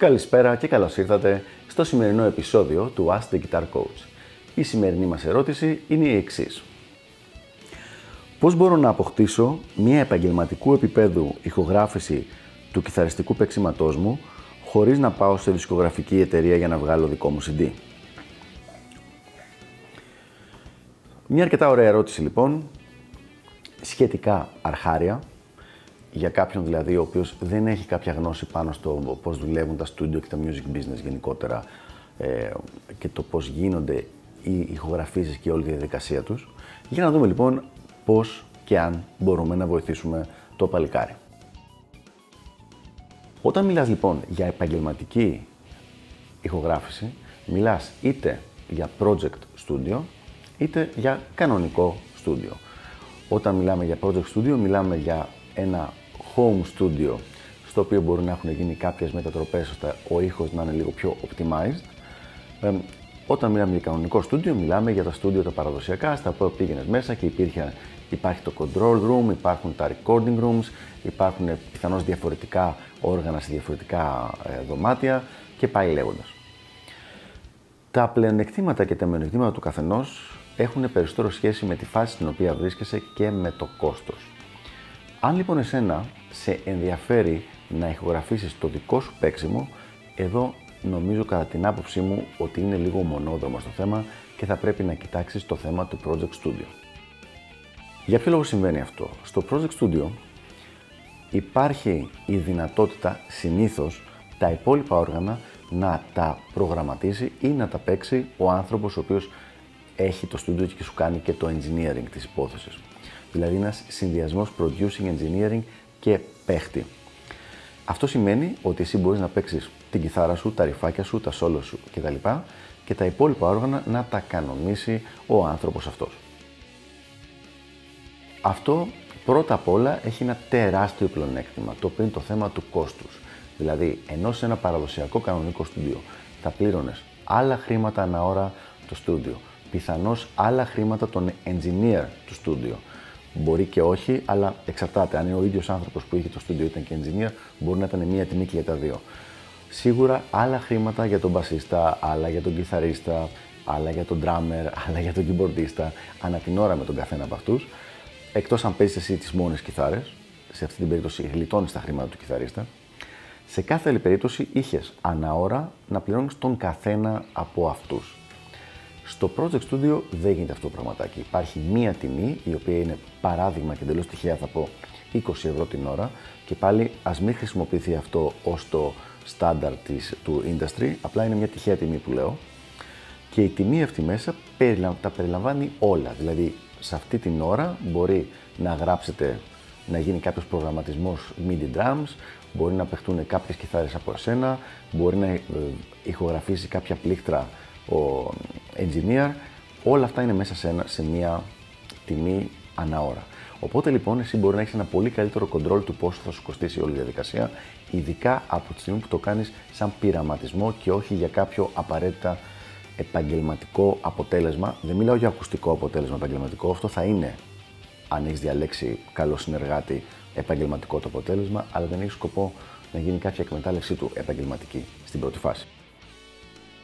Καλησπέρα και καλώς ήρθατε στο σημερινό επεισόδιο του Ask the Guitar Coach. Η σημερινή μας ερώτηση είναι η εξής. Πώς μπορώ να αποκτήσω μια επαγγελματικού επίπεδου ηχογράφηση του κιθαριστικού παίξηματός μου χωρίς να πάω σε δισκογραφική εταιρεία για να βγάλω δικό μου CD. Μια αρκετά ωραία ερώτηση λοιπόν, σχετικά αρχάρια, για κάποιον δηλαδή ο οποίος δεν έχει κάποια γνώση πάνω στο πώς δουλεύουν τα studio και τα music business γενικότερα ε, και το πώς γίνονται οι ηχογραφήσεις και όλη τη διαδικασία τους. Για να δούμε λοιπόν πώς και αν μπορούμε να βοηθήσουμε το παλικάρι. Όταν μιλάς λοιπόν για επαγγελματική ηχογράφηση, μιλάς είτε για project studio, είτε για κανονικό studio. Όταν μιλάμε για project studio, μιλάμε για ένα home studio, στο οποίο μπορούν να έχουν γίνει κάποιες μετατροπές ώστε ο ήχος να είναι λίγο πιο optimized. Ε, όταν μιλάμε για κανονικό στούντιο, μιλάμε για τα στούντιο τα παραδοσιακά, στα οποία πήγαινες μέσα και υπήρχε, υπάρχει το control room, υπάρχουν τα recording rooms, υπάρχουν πιθανώς διαφορετικά όργανα σε διαφορετικά ε, δωμάτια και πάει λέγοντας. Τα πλεονεκτήματα και τα μειονεκτήματα του καθενός έχουν περισσότερο σχέση με τη φάση στην οποία βρίσκεσαι και με το κόστος. Αν λοιπόν εσένα σε ενδιαφέρει να ηχογραφήσεις το δικό σου παίξιμο, εδώ νομίζω κατά την άποψή μου ότι είναι λίγο μονόδρομο στο θέμα και θα πρέπει να κοιτάξεις το θέμα του Project Studio. Για ποιο λόγο συμβαίνει αυτό; Στο Project Studio υπάρχει η δυνατότητα συνήθως τα υπόλοιπα όργανα να τα προγραμματίσει ή να τα παίξει ο άνθρωπος ο οποίος έχει το studio και σου κάνει και το engineering της υπόθεσης. Δηλαδή ένας συνδυασμός producing engineering και παίχτη. Αυτό σημαίνει ότι εσύ μπορείς να παίξεις την κιθάρα σου, τα ρηφάκια σου, τα σόλο σου κτλ. και τα υπόλοιπα όργανα να τα κανονίσει ο άνθρωπος αυτός. Αυτό πρώτα απ' όλα έχει ένα τεράστιο πλεονέκτημα, το οποίο είναι το θέμα του κόστους. Δηλαδή, ενώ σε ένα παραδοσιακό κανονικό στούντιο θα πλήρωνες άλλα χρήματα ανά ώρα το στούντιο, πιθανώς άλλα χρήματα τον engineer του στούντιο, Μπορεί και όχι, αλλά εξαρτάται. Αν είναι ο ίδιος άνθρωπος που είχε το στούντιο ήταν και engineer, μπορεί να ήταν μία τιμή και για τα δύο. Σίγουρα άλλα χρήματα για τον μπασίστα, άλλα για τον κιθαρίστα, άλλα για τον drummer, άλλα για τον keyboardista, ανά την ώρα με τον καθένα από αυτούς. Εκτός αν παίζεις εσύ τις μόνες κιθάρες, σε αυτή την περίπτωση γλιτώνεις τα χρήματα του κιθαρίστα. Σε κάθε άλλη περίπτωση είχες ανά ώρα να πληρώνεις τον καθένα από αυτούς. Στο Project Studio δεν γίνεται αυτό το πραγματάκι. Υπάρχει μία τιμή, η οποία είναι παράδειγμα και εντελώς τυχαία θα πω 20 ευρώ την ώρα. Και πάλι ας μην χρησιμοποιηθεί αυτό ως το στάνταρ της, του industry, απλά είναι μια τυχαία τιμή που λέω. Και η τιμή αυτή μέσα τα περιλαμβάνει όλα, δηλαδή σε αυτή την ώρα μπορεί να γράψετε να γίνει κάποιος προγραμματισμός MIDI drums, μπορεί να παιχτούν κάποιες κιθάρες από εσένα, μπορεί να ε, ηχογραφήσει κάποια πλήκτρα ο engineer, όλα αυτά είναι μέσα σε, ένα, σε μία τιμή ανά ώρα. Οπότε λοιπόν εσύ μπορεί να έχεις ένα πολύ καλύτερο control του πόσο θα σου κοστίσει όλη η διαδικασία, ειδικά από τη στιγμή που το κάνεις σαν πειραματισμό και όχι για κάποιο απαραίτητα επαγγελματικό αποτέλεσμα. Δεν μιλάω για ακουστικό αποτέλεσμα επαγγελματικό, αυτό θα είναι αν έχεις διαλέξει καλό συνεργάτη επαγγελματικό το αποτέλεσμα, αλλά δεν έχεις σκοπό να γίνει κάποια εκμετάλλευσή του επαγγελματική στην πρώτη φάση.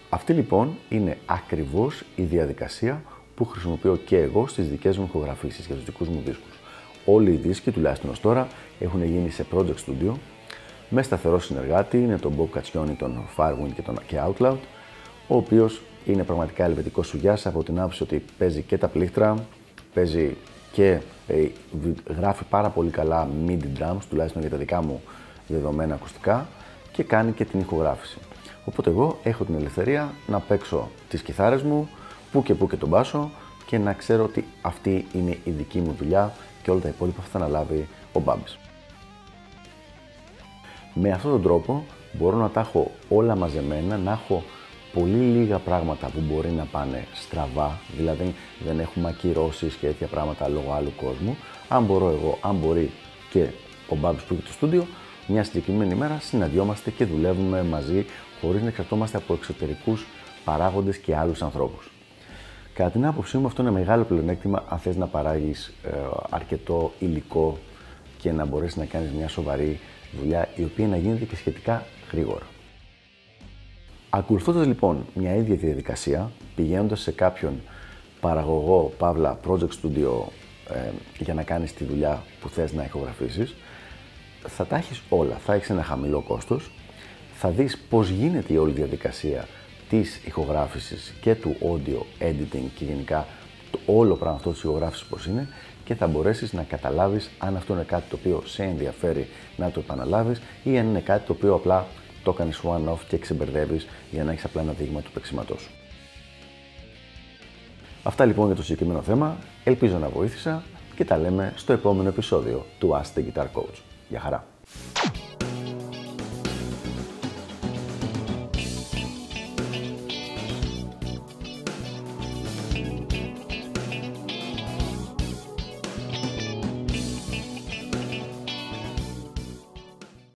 Αυτή λοιπόν είναι ακριβώς η διαδικασία που χρησιμοποιώ και εγώ στις δικές μου ηχογραφήσεις για τους δικούς μου δίσκους. Όλοι οι δίσκοι, τουλάχιστον ως τώρα, έχουν γίνει σε project studio με σταθερό συνεργάτη, είναι τον Bob Caccioni, τον Firewind και τον και Outloud, ο οποίος είναι πραγματικά ελβετικός σουγιάς από την άποψη ότι παίζει και τα πλήκτρα, παίζει και ε, γράφει πάρα πολύ καλά MIDI drums, τουλάχιστον για τα δικά μου δεδομένα ακουστικά και κάνει και την ηχογράφηση. Οπότε εγώ έχω την ελευθερία να παίξω τις κιθάρες μου, που και που και τον μπάσο και να ξέρω ότι αυτή είναι η δική μου δουλειά και όλα τα υπόλοιπα θα αναλάβει ο Μπάμπης. Με αυτόν τον τρόπο μπορώ να τα έχω όλα μαζεμένα, να έχω πολύ λίγα πράγματα που μπορεί να πάνε στραβά, δηλαδή δεν έχουμε ακυρώσεις και τέτοια πράγματα λόγω άλλου κόσμου. Αν μπορώ εγώ, αν μπορεί και ο Μπάμπης που έχει το στούντιο, μια συγκεκριμένη ημέρα συναντιόμαστε και δουλεύουμε μαζί χωρίς να εξαρτώμαστε από εξωτερικούς παράγοντες και άλλους ανθρώπους. Κατά την άποψή μου αυτό είναι μεγάλο πλεονέκτημα αν θες να παράγεις ε, αρκετό υλικό και να μπορέσεις να κάνεις μια σοβαρή δουλειά η οποία να γίνεται και σχετικά γρήγορα. Ακολουθώντας λοιπόν μια ίδια διαδικασία, πηγαίνοντας σε κάποιον παραγωγό, παύλα, project studio ε, για να κάνεις τη δουλειά που θες να ηχογραφήσεις, θα τα έχεις όλα. Θα έχεις ένα χαμηλό κόστος, θα δεις πώς γίνεται η όλη διαδικασία της ηχογράφησης και του audio editing και γενικά το όλο πράγμα αυτό της ηχογράφησης πώς είναι και θα μπορέσεις να καταλάβεις αν αυτό είναι κάτι το οποίο σε ενδιαφέρει να το επαναλάβεις ή αν είναι κάτι το οποίο απλά το κάνεις one-off και ξεμπερδεύεις για να έχεις απλά ένα δείγμα του παίξηματός σου. Αυτά λοιπόν για το συγκεκριμένο θέμα. Ελπίζω να βοήθησα και τα λέμε στο επόμενο επεισόδιο του Ask the Guitar Coach. Γεια χαρά!